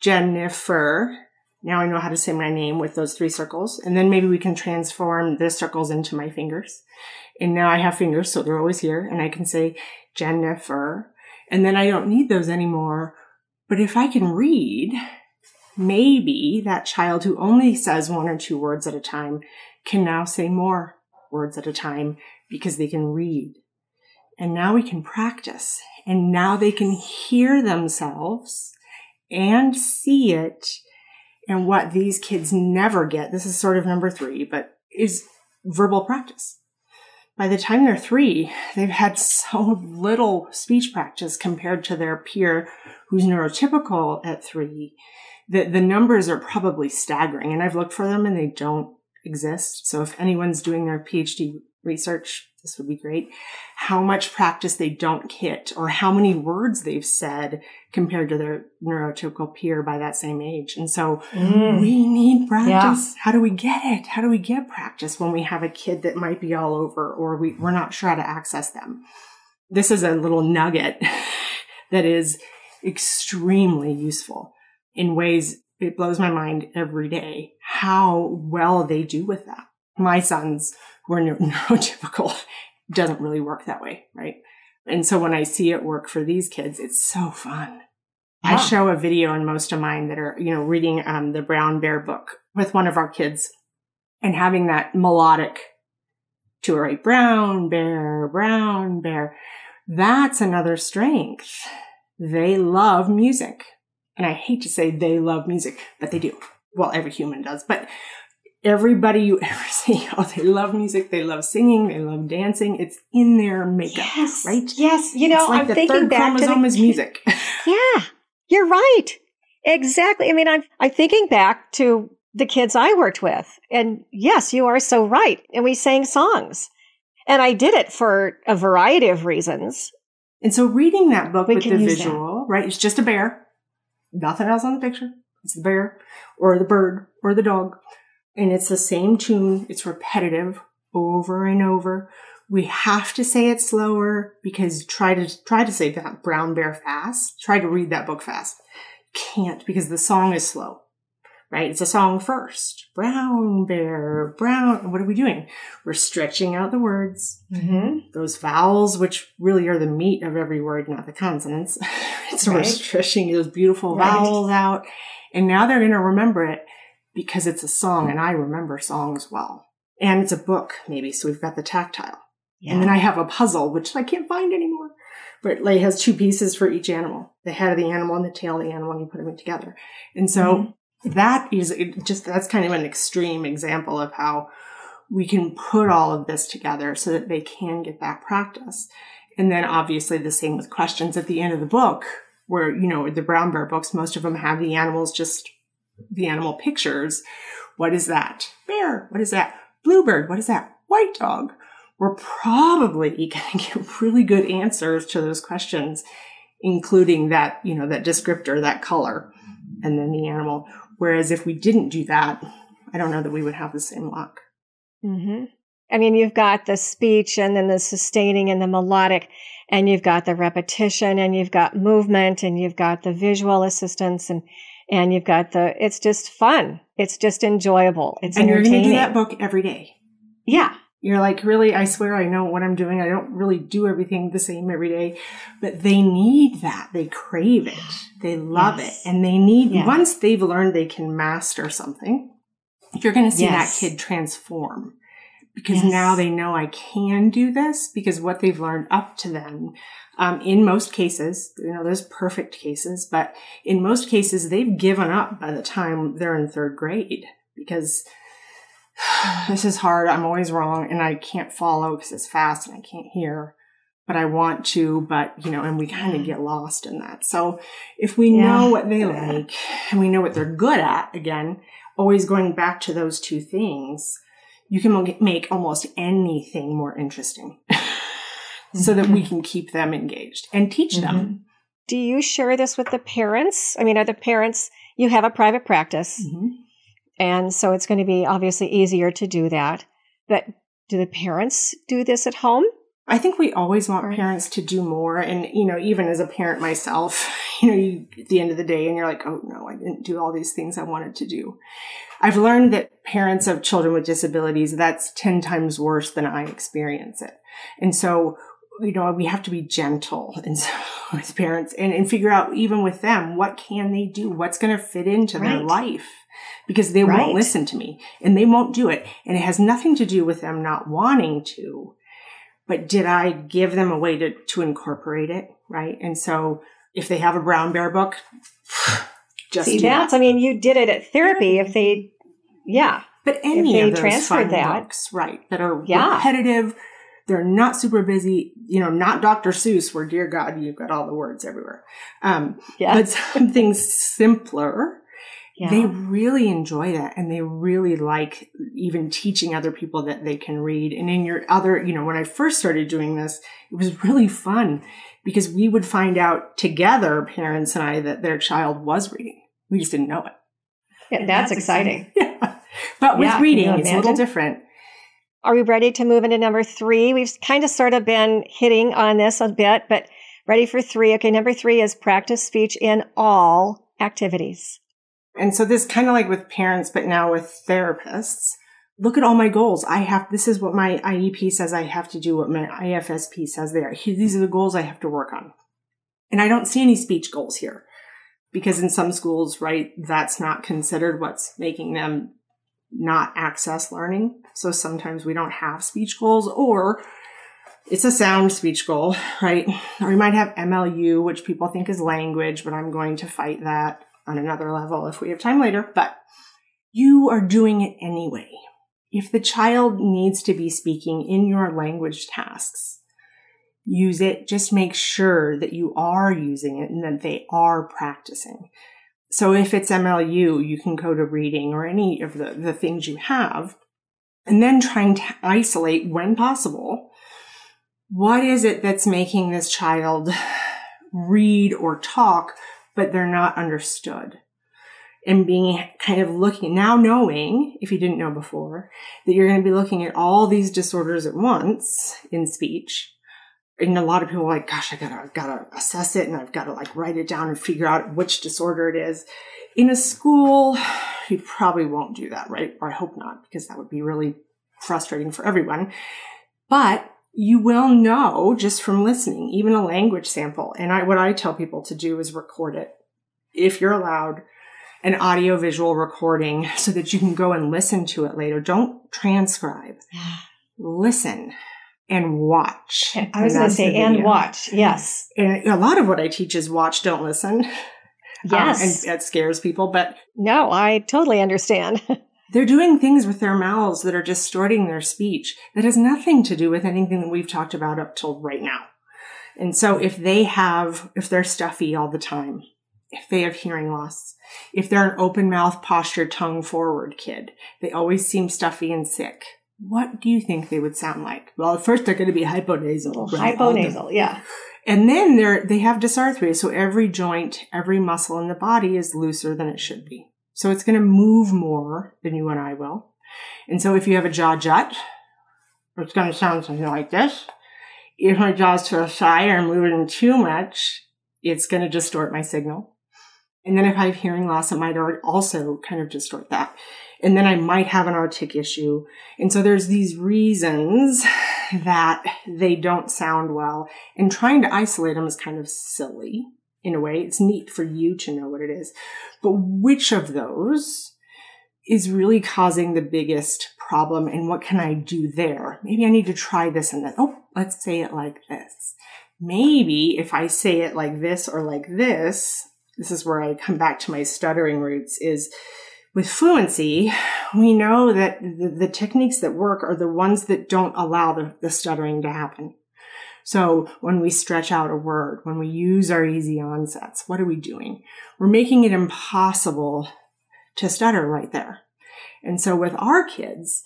Jennifer, now I know how to say my name with those three circles. And then maybe we can transform the circles into my fingers. And now I have fingers, so they're always here. And I can say Jennifer. And then I don't need those anymore. But if I can read, maybe that child who only says one or two words at a time can now say more words at a time because they can read. And now we can practice. And now they can hear themselves and see it. And what these kids never get, this is sort of number three, but is verbal practice. By the time they're three, they've had so little speech practice compared to their peer who's neurotypical at three that the numbers are probably staggering. And I've looked for them and they don't exist. So if anyone's doing their PhD research, this would be great. How much practice they don't hit or how many words they've said compared to their neurotypical peer by that same age. And so Mm. we need practice. How do we get it? How do we get practice when we have a kid that might be all over or we, we're not sure how to access them? This is a little nugget that is extremely useful in ways it blows my mind every day how well they do with that. My sons who are neurotypical doesn't really work that way, right? And so when I see it work for these kids, it's so fun. I show a video in most of mine that are, you know, reading um, the Brown Bear book with one of our kids and having that melodic to a right, brown bear, brown bear. That's another strength. They love music. And I hate to say they love music, but they do. Well, every human does, but everybody you ever see, oh, they love music, they love singing, they love dancing. It's in their makeup, Yes. right? Yes. You know, it's like I'm the thinking third back to chromosome the is music. Yeah, you're right. Exactly. I mean, I'm I'm thinking back to the kids I worked with, and yes, you are so right. And we sang songs, and I did it for a variety of reasons. And so reading that book We with the use that. visual, right? It's just a bear. Nothing else on the picture. It's the bear or the bird or the dog. And it's the same tune. It's repetitive over and over. We have to say it slower because try to, try to say that brown bear fast. Try to read that book fast. Can't because the song is slow, right? It's a song first. Brown bear, brown. What are we doing? We're stretching out the words Mm-hmm. those vowels, which really are the meat of every word, not the consonants. so we're stretching those beautiful Right. vowels out. And now they're going to remember it because it's a song and I remember songs well. And it's a book, maybe. So we've got the tactile. Yeah. And then I have a puzzle, which I can't find anymore. But it has two pieces for each animal the head of the animal and the tail of the animal, and you put them together. And so mm-hmm. that is just, that's kind of an extreme example of how we can put all of this together so that they can get that practice. And then obviously the same with questions at the end of the book, where, you know, the brown bear books, most of them have the animals just the animal pictures. What is that? Bear. What is that? Bluebird. What is that? White dog. we're probably going to get really good answers to those questions, including that, you know, that descriptor, that color, and then the animal. Whereas if we didn't do that, I don't know that we would have the same luck. Mm-hmm. I mean, you've got the speech and then the sustaining and the melodic, and you've got the repetition and you've got movement and you've got the visual assistance and, and you've got the, it's just fun. It's just enjoyable. It's and you're going to do that book every day. Yeah. You're like, really, I swear I know what I'm doing. I don't really do everything the same every day, but they need that. They crave it. They love Yes. it. And they need, Yeah. once they've learned they can master something, you're going to see Yes. that kid transform because Yes. now they know I can do this because what they've learned up to then, um, in most cases, you know, there's perfect cases, but in most cases, they've given up by the time they're in third grade because this is hard. I'm always wrong and I can't follow because it's fast and I can't hear, but I want to, but you know, and we kind of get lost in that. So if we Yeah. know what they like and we know what they're good at, again, always going back to those two things, you can make almost anything more interesting so that we can keep them engaged and teach them. Do you share this with the parents? I mean, are the parents, you have a private practice, Mhm. and so it's going to be obviously easier to do that. But do the parents do this at home? I think we always want Right. parents to do more. And, you know, even as a parent myself, you know, you, at the end of the day, and you're like, oh no, I didn't do all these things I wanted to do. I've learned that parents of children with disabilities, that's 10 times worse than I experience it. And so, you know, we have to be gentle and so with parents and, and figure out even with them, what can they do? What's going to fit into their life? Because they Right. won't listen to me and they won't do it. And it has nothing to do with them not wanting to but did I give them a way to, to incorporate it? Right. And so if they have a brown bear book, just See, that's, that. I mean, you did it at therapy. If they, yeah, But any they of those transferred that- books, right, that are Yeah. repetitive, they're not super busy, you know, not Dr. Seuss, where dear God, you've got all the words everywhere. Um, yeah, but something simpler yeah. they really enjoy that and they really like even teaching other people that they can read. And in your other, you know, when I first started doing this, it was really fun because we would find out together, parents and I, that their child was reading. We just didn't know it. Yeah, that's exciting. Yeah. But with Yeah, reading, it's a little different. Are we ready to move into number three? We've kind of sort of been hitting on this a bit, but ready for three. Okay, number three is practice speech in all activities. And so this kind of like with parents, but now with therapists. Look at all my goals. I have, this is what my IEP says I have to do, what my IFSP says there. These are the goals I have to work on. And I don't see any speech goals here because in some schools, right, that's not considered what's making them not access learning. So sometimes we don't have speech goals or it's a sound speech goal, right? Or we might have MLU, which people think is language, but I'm going to fight that on another level if we have time later. But you are doing it anyway. If the child needs to be speaking in your language tasks, use it. Just make sure that you are using it and that they are practicing. So if it's MLU, you can go to reading or any of the, the things you have and then trying to isolate when possible. What is it that's making this child read or talk, but they're not understood? And being kind of looking now knowing, if you didn't know before, that you're going to be looking at all these disorders at once in speech. And a lot of people are like, gosh, I gotta, I've gotta assess it and I've gotta like write it down and figure out which disorder it is. In a school, you probably won't do that, right? Or I hope not, because that would be really frustrating for everyone. But you will know just from listening, even a language sample. And I, what I tell people to do is record it. If you're allowed an audio visual recording so that you can go and listen to it later. Don't transcribe. Listen and watch. I was going to say, and watch. Yes. And a lot of what I teach is watch, don't listen. Yes. Um, and that scares people, but no, I totally understand. they're doing things with their mouths that are distorting their speech that has nothing to do with anything that we've talked about up till right now. And so if they have, if they're stuffy all the time, if they have hearing loss, if they're an open mouth posture, tongue forward kid, they always seem stuffy and sick. What do you think they would sound like? Well, at first they're going to be hyponasal. Hyponasal, yeah. And then they're, they have dysarthria. So every joint, every muscle in the body is looser than it should be. So it's going to move more than you and I will. And so if you have a jaw jut, it's going to sound something like this. If my jaw's to the side or moving too much, it's going to distort my signal. And then if I have hearing loss, it might also kind of distort that. And then I might have an artic issue. And so there's these reasons that they don't sound well and trying to isolate them is kind of silly in a way. It's neat for you to know what it is. But which of those is really causing the biggest problem and what can I do there? Maybe I need to try this and then, oh, let's say it like this. Maybe if I say it like this or like this, this is where I come back to my stuttering roots is with fluency, we know that the, the, techniques that work are the ones that don't allow the, the stuttering to happen. So when we stretch out a word, when we use our easy onsets, what are we doing? We're making it impossible to stutter right there. And so with our kids,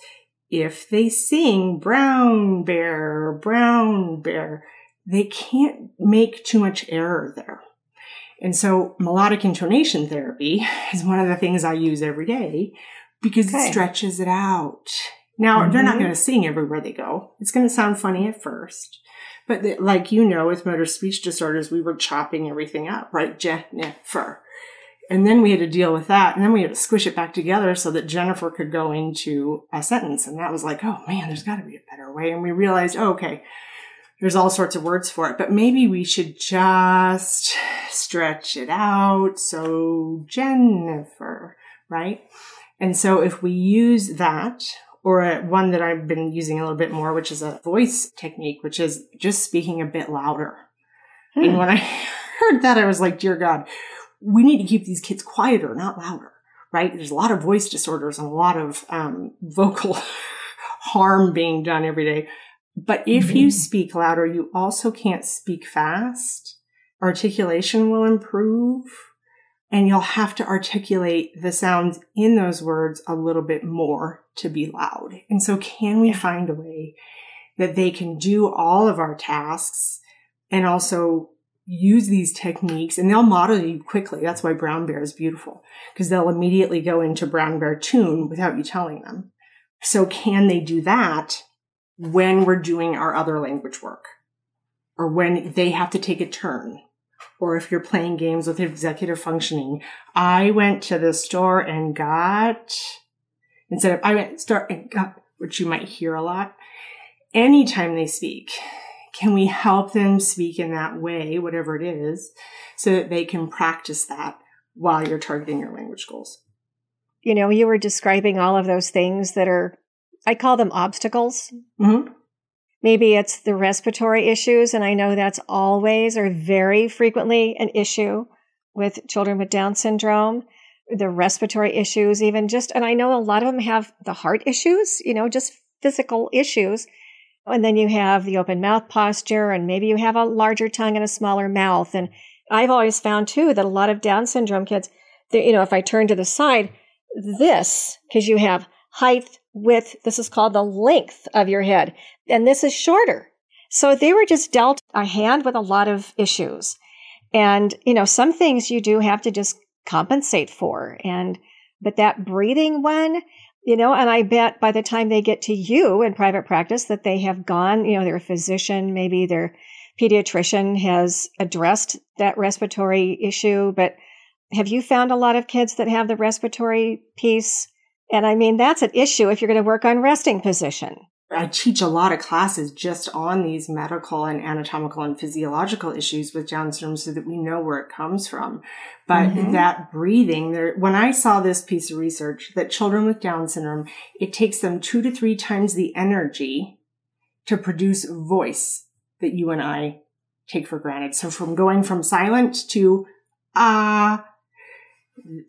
if they sing brown bear, brown bear, they can't make too much error there. And so melodic intonation therapy is one of the things I use every day because okay. it stretches it out. Now, mm-hmm. they're not mm-hmm. going to sing everywhere they go. It's going to sound funny at first. But the, like you know, with motor speech disorders, we were chopping everything up, right? Jennifer. And then we had to deal with that. And then we had to squish it back together so that Jennifer could go into a sentence. And that was like, oh man, there's got to be a better way. And we realized, oh, okay, there's all sorts of words for it, but maybe we should just stretch it out. So Jennifer, right? And so if we use that or a, one that I've been using a little bit more, which is a voice technique, which is just speaking a bit louder. Hmm. And when I heard that, I was like, dear God, we need to keep these kids quieter, not louder, right? There's a lot of voice disorders and a lot of um, vocal harm being done every day. But if mm-hmm. you speak louder, you also can't speak fast. Articulation will improve and you'll have to articulate the sounds in those words a little bit more to be loud. And so can we yeah. find a way that they can do all of our tasks and also use these techniques and they'll model you quickly. That's why brown bear is beautiful because they'll immediately go into brown bear tune without you telling them. So can they do that when we're doing our other language work or when they have to take a turn or if you're playing games with executive functioning. I went to the store and got, instead of, I went store and got, which you might hear a lot. Anytime they speak, can we help them speak in that way, whatever it is, so that they can practice that while you're targeting your language goals? You know, you were describing all of those things that are I call them obstacles. Mm-hmm. Maybe it's the respiratory issues, and I know that's always or very frequently an issue with children with Down syndrome. The respiratory issues, even just, and I know a lot of them have the heart issues, you know, just physical issues. And then you have the open mouth posture, and maybe you have a larger tongue and a smaller mouth. And I've always found too that a lot of Down syndrome kids, you know, if I turn to the side, this, because you have height, width. This is called the length of your head. And this is shorter. So they were just dealt a hand with a lot of issues. And, you know, some things you do have to just compensate for. And, but that breathing one, you know, and I bet by the time they get to you in private practice that they have gone, you know, their physician, maybe their pediatrician has addressed that respiratory issue. But have you found a lot of kids that have the respiratory piece and I mean, that's an issue if you're going to work on resting position. I teach a lot of classes just on these medical and anatomical and physiological issues with Down syndrome so that we know where it comes from. But mm-hmm. that breathing there, when I saw this piece of research that children with Down syndrome, it takes them two to three times the energy to produce voice that you and I take for granted. So from going from silent to ah, uh,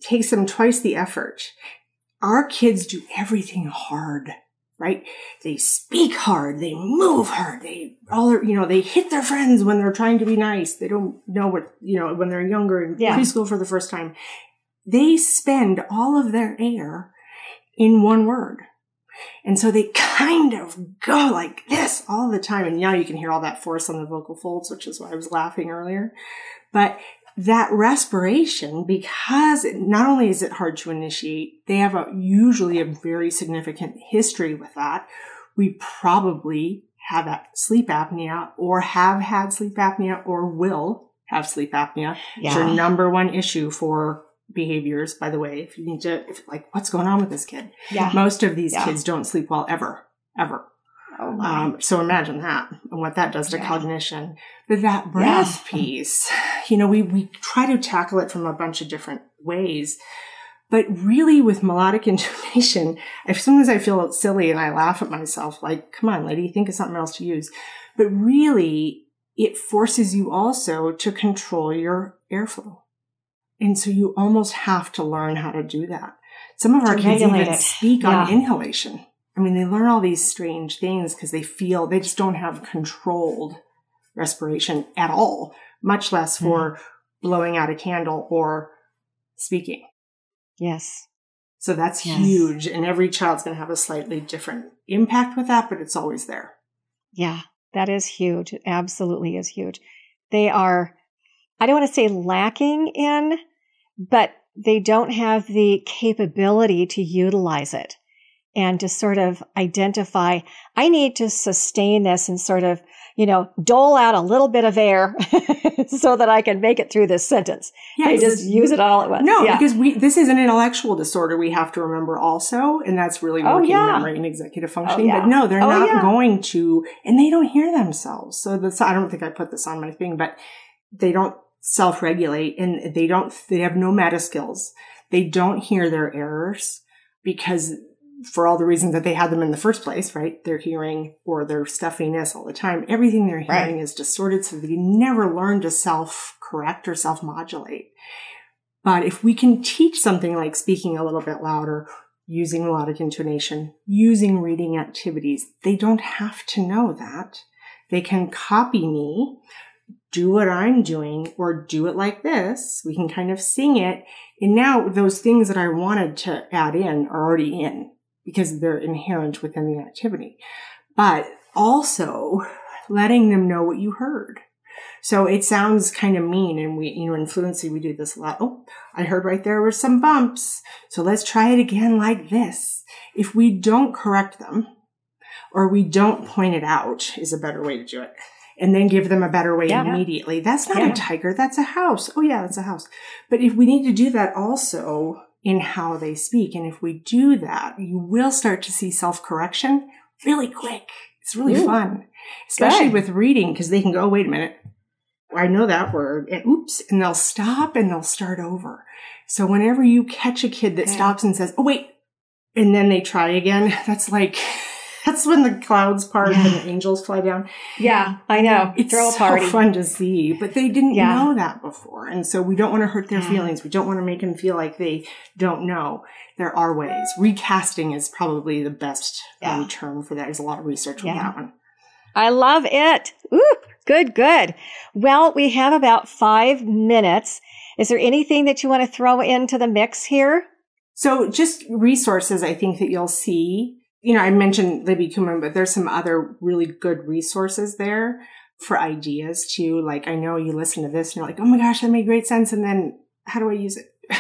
takes them twice the effort our kids do everything hard, right? They speak hard, they move hard, they all are, you know, they hit their friends when they're trying to be nice. They don't know what, you know, when they're younger in yeah. preschool for the first time. They spend all of their air in one word. And so they kind of go like this all the time. And now you can hear all that force on the vocal folds, which is why I was laughing earlier. But that respiration, because not only is it hard to initiate, they have a, usually a very significant history with that. We probably have sleep apnea or have had sleep apnea or will have sleep apnea. Yeah. It's your number one issue for behaviors, by the way. If you need to, if, like, what's going on with this kid? Yeah. Most of these yeah. kids don't sleep well ever, ever. Oh um, so imagine that and what that does to yeah. cognition. But that breath yeah. piece, you know, we, we try to tackle it from a bunch of different ways. But really with melodic intonation, as soon as I feel silly and I laugh at myself, like, come on, lady, think of something else to use. But really, it forces you also to control your airflow. And so you almost have to learn how to do that. Some of our kids even it. speak yeah. on inhalation. I mean, they learn all these strange things because they feel they just don't have controlled respiration at all, much less for mm. blowing out a candle or speaking. Yes. So that's yes. huge. And every child's going to have a slightly different impact with that, but it's always there. Yeah, that is huge. It absolutely is huge. They are, I don't want to say lacking in, but they don't have the capability to utilize it and to sort of identify, I need to sustain this and sort of, you know, dole out a little bit of air so that I can make it through this sentence. Yeah, they just use it all at once. No, yeah. because we this is an intellectual disorder we have to remember also, and that's really oh, working oh, yeah. memory and executive oh, functioning. Oh, yeah. But no, they're oh, not going to, and they don't hear themselves. So this, I don't think I put this on my thing, but they don't self-regulate and they don't, they have no meta skills. They don't hear their errors because for all the reasons that they had them in the first place, right? They're hearing or they're stuffiness all the time. Everything they're hearing right. is distorted. So they never learn to self correct or self modulate. But if we can teach something like speaking a little bit louder, using melodic intonation, using reading activities, they don't have to know that. They can copy me, do what I'm doing, or do it like this. We can kind of sing it. And now those things that I wanted to add in are already in because they're inherent within the activity, but also letting them know what you heard. So it sounds kind of mean. And we, you know, in fluency, we do this a lot. Oh, I heard right there were some bumps. So let's try it again like this. If we don't correct them or we don't point it out is a better way to do it and then give them a better way yeah. immediately. That's not yeah. a tiger. That's a house. Oh yeah, that's a house. But if we need to do that also in how they speak. And if we do that, you will start to see self correction really quick. It's really Ooh, fun, especially good. with reading because they can go, wait a minute. I know that word and oops, and they'll stop and they'll start over. So whenever you catch a kid that stops and says, Oh, wait, and then they try again, that's like that's when the clouds part yeah. and the angels fly down. Yeah, I know. It's Throw a so party. fun to see, but they didn't yeah. know that before. And so we don't want to hurt their yeah. feelings. We don't want to make them feel like they don't know. There are ways. Recasting is probably the best um, term for that. There's a lot of research on that one. I love it. Ooh, good, good. Well, we have about five minutes. Is there anything that you want to throw into the mix here? So just resources I think that you'll see you know, I mentioned Libby Kumin, but there's some other really good resources there for ideas too. Like I know you listen to this and you're like, oh my gosh, that made great sense. And then how do I use it?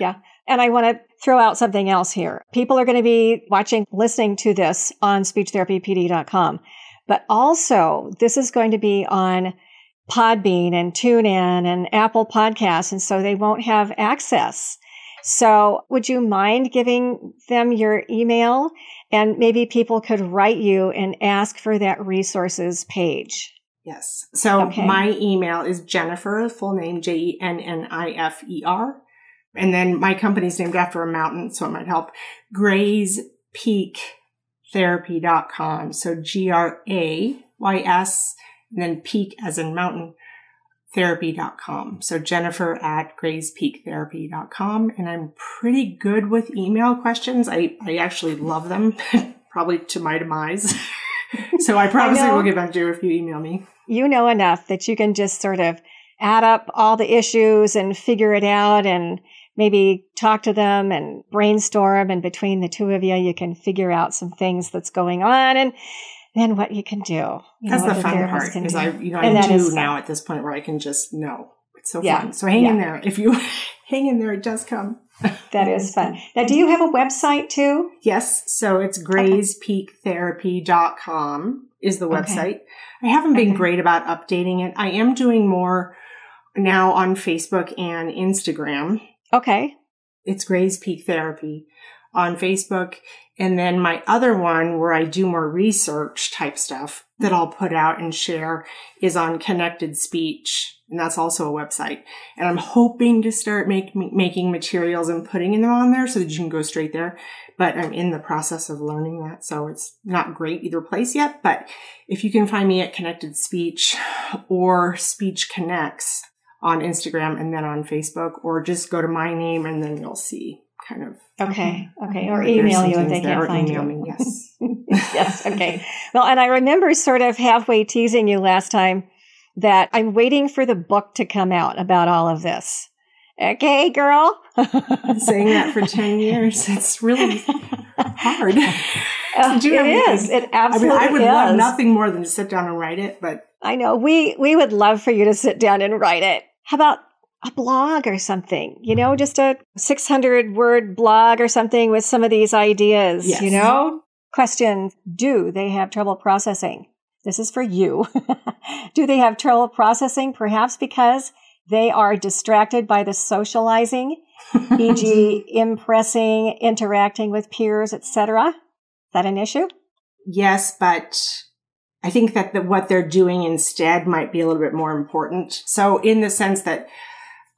yeah. And I want to throw out something else here. People are going to be watching, listening to this on speechtherapypd.com, but also this is going to be on Podbean and TuneIn and Apple Podcasts. And so they won't have access. So would you mind giving them your email and maybe people could write you and ask for that resources page. Yes. So okay. my email is Jennifer, full name J E N N I F E R. And then my company's named after a mountain, so it might help. Grays Peak Therapy.com. So G R A Y S and then peak as in mountain therapy.com. So Jennifer at grayspeaktherapy.com. And I'm pretty good with email questions. I, I actually love them, probably to my demise. so I promise I, I will get back to you if you email me. You know enough that you can just sort of add up all the issues and figure it out and maybe talk to them and brainstorm. And between the two of you, you can figure out some things that's going on and then what you can do. You that's know, the fun part because I, you know, And I do now at this point where I can just know. It's so Yeah. fun. So hang in there. If you hang in there, it does come. That is fun. Now, do you have a website too? Yes. So it's grayspeaktherapy.com is the Okay. website. I haven't been Okay. great about updating it. I am doing more now on Facebook and Instagram. Okay. It's Gray's Peak Therapy on Facebook. And then my other one where I do more research type stuff that I'll put out and share is on Connected Speech. And that's also a website. And I'm hoping to start make, making materials and putting them on there so that you can go straight there. But I'm in the process of learning that. So it's not great either place yet. But if you can find me at Connected Speech or Speech Connects on Instagram and then on Facebook, or just go to my name and then you'll see kind of. Okay. Okay. Or email you if they can't find you. me. Yes. yes. Okay. Well, and I remember sort of halfway teasing you last time that I'm waiting for the book to come out about all of this. Okay, girl. saying that for 10 years. It's really hard. Uh, do it everything. is. It I absolutely mean, I would is. love nothing more than to sit down and write it, but I know. We we would love for you to sit down and write it. How about a blog or something? You know, just a 600 word blog or something with some of these ideas, Yes. you know? Question, do they have trouble processing? This is for you. do they have trouble processing perhaps because they are distracted by the socializing, e.g. Mm-hmm. impressing, interacting with peers, etc.? Is that an issue? yes, but I think that the, what they're doing instead might be a little bit more important. So in the sense that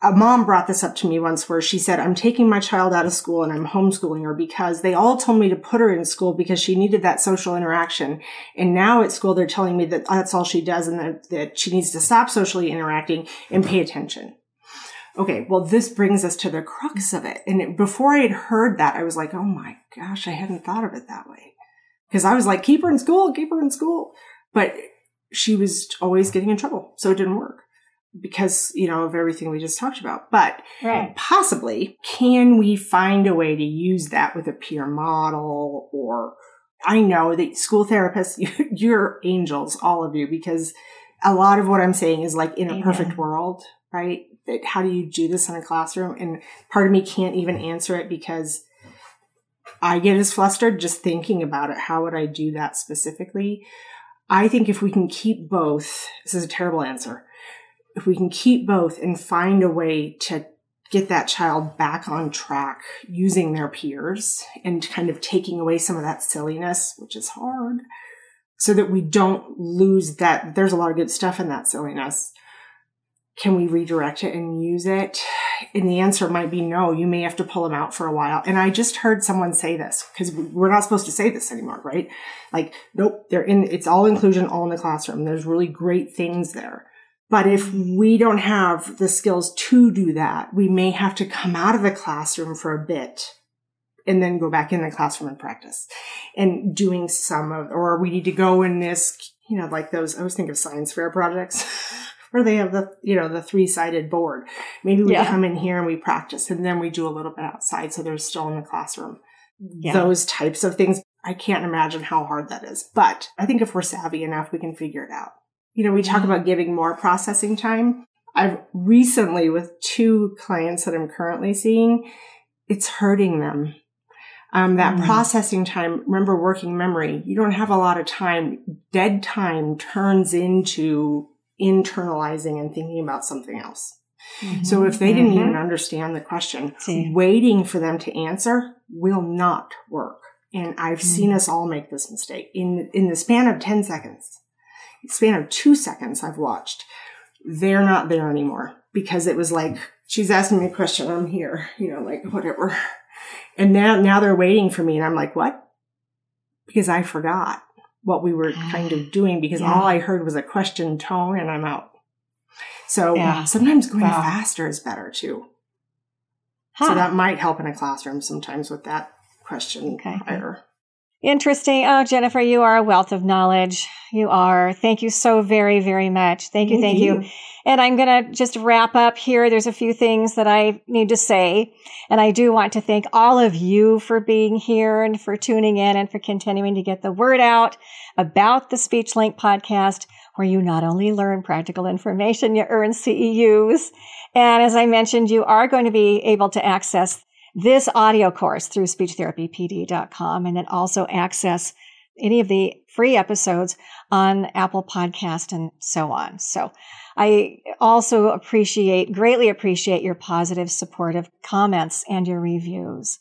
a mom brought this up to me once where she said, I'm taking my child out of school and I'm homeschooling her because they all told me to put her in school because she needed that social interaction. And now at school, they're telling me that that's all she does and that, that she needs to stop socially interacting and pay attention. Okay. Well, this brings us to the crux of it. And before I had heard that, I was like, Oh my gosh, I hadn't thought of it that way. Cause I was like, keep her in school, keep her in school. But she was always getting in trouble. So it didn't work because, you know, of everything we just talked about. But Right. possibly, can we find a way to use that with a peer model or I know that school therapists, you're angels, all of you, because a lot of what I'm saying is like in a Amen. perfect world, right? That how do you do this in a classroom? And part of me can't even answer it because I get as flustered just thinking about it. How would I do that specifically? I think if we can keep both, this is a terrible answer. If we can keep both and find a way to get that child back on track using their peers and kind of taking away some of that silliness, which is hard, so that we don't lose that. There's a lot of good stuff in that silliness. Can we redirect it and use it? And the answer might be no. You may have to pull them out for a while. And I just heard someone say this because we're not supposed to say this anymore, right? Like, nope, they're in, it's all inclusion, all in the classroom. There's really great things there. But if we don't have the skills to do that, we may have to come out of the classroom for a bit and then go back in the classroom and practice and doing some of, or we need to go in this, you know, like those, I always think of science fair projects where they have the, you know, the three sided board. Maybe we Yeah. come in here and we practice and then we do a little bit outside. So they're still in the classroom. Yeah. Those types of things. I can't imagine how hard that is, but I think if we're savvy enough, we can figure it out. You know, we talk about giving more processing time. I've recently with two clients that I'm currently seeing, it's hurting them. Um, that Mm. processing time, remember working memory, you don't have a lot of time. Dead time turns into internalizing and thinking about something else. So if they didn't Mhm. even understand the question, See. waiting for them to answer will not work. And I've Mm. seen us all make this mistake in, in the span of 10 seconds, span of two seconds I've watched. They're not there anymore because it was like, she's asking me a question. I'm here, you know, like whatever. And now, now they're waiting for me and I'm like, what? Because I forgot what we were kind of doing because Yeah. all I heard was a question tone and I'm out. So Yeah. sometimes going Wow. faster is better too. Huh. So that might help in a classroom sometimes with that question Okay. Interesting. Oh, Jennifer, you are a wealth of knowledge. You are. Thank you so very, very much. Thank you. Thank, thank you. you. And I'm going to just wrap up here. There's a few things that I need to say. And I do want to thank all of you for being here and for tuning in and for continuing to get the word out about the SpeechLink podcast, where you not only learn practical information, you earn CEUs. And as I mentioned, you are going to be able to access this audio course through speechtherapypd.com and then also access any of the free episodes on Apple Podcast and so on. So I also appreciate, greatly appreciate your positive, supportive comments and your reviews.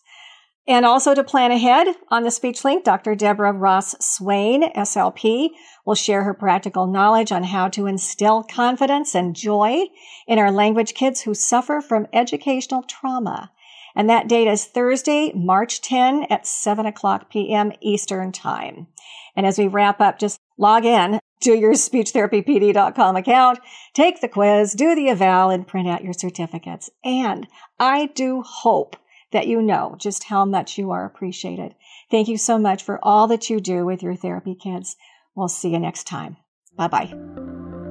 And also to plan ahead on the speech link, Dr. Deborah Ross Swain, SLP, will share her practical knowledge on how to instill confidence and joy in our language kids who suffer from educational trauma. And that date is Thursday, March 10 at 7 o'clock p.m. Eastern Time. And as we wrap up, just log in to your speechtherapypd.com account, take the quiz, do the eval, and print out your certificates. And I do hope that you know just how much you are appreciated. Thank you so much for all that you do with your therapy kids. We'll see you next time. Bye bye.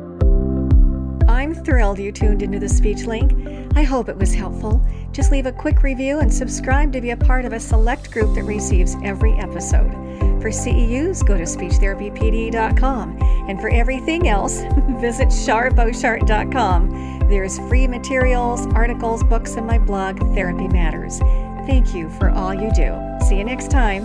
I'm thrilled you tuned into the speech link. I hope it was helpful. Just leave a quick review and subscribe to be a part of a select group that receives every episode. For CEUs, go to speechtherapypd.com. And for everything else, visit charboshart.com. There's free materials, articles, books, and my blog, Therapy Matters. Thank you for all you do. See you next time.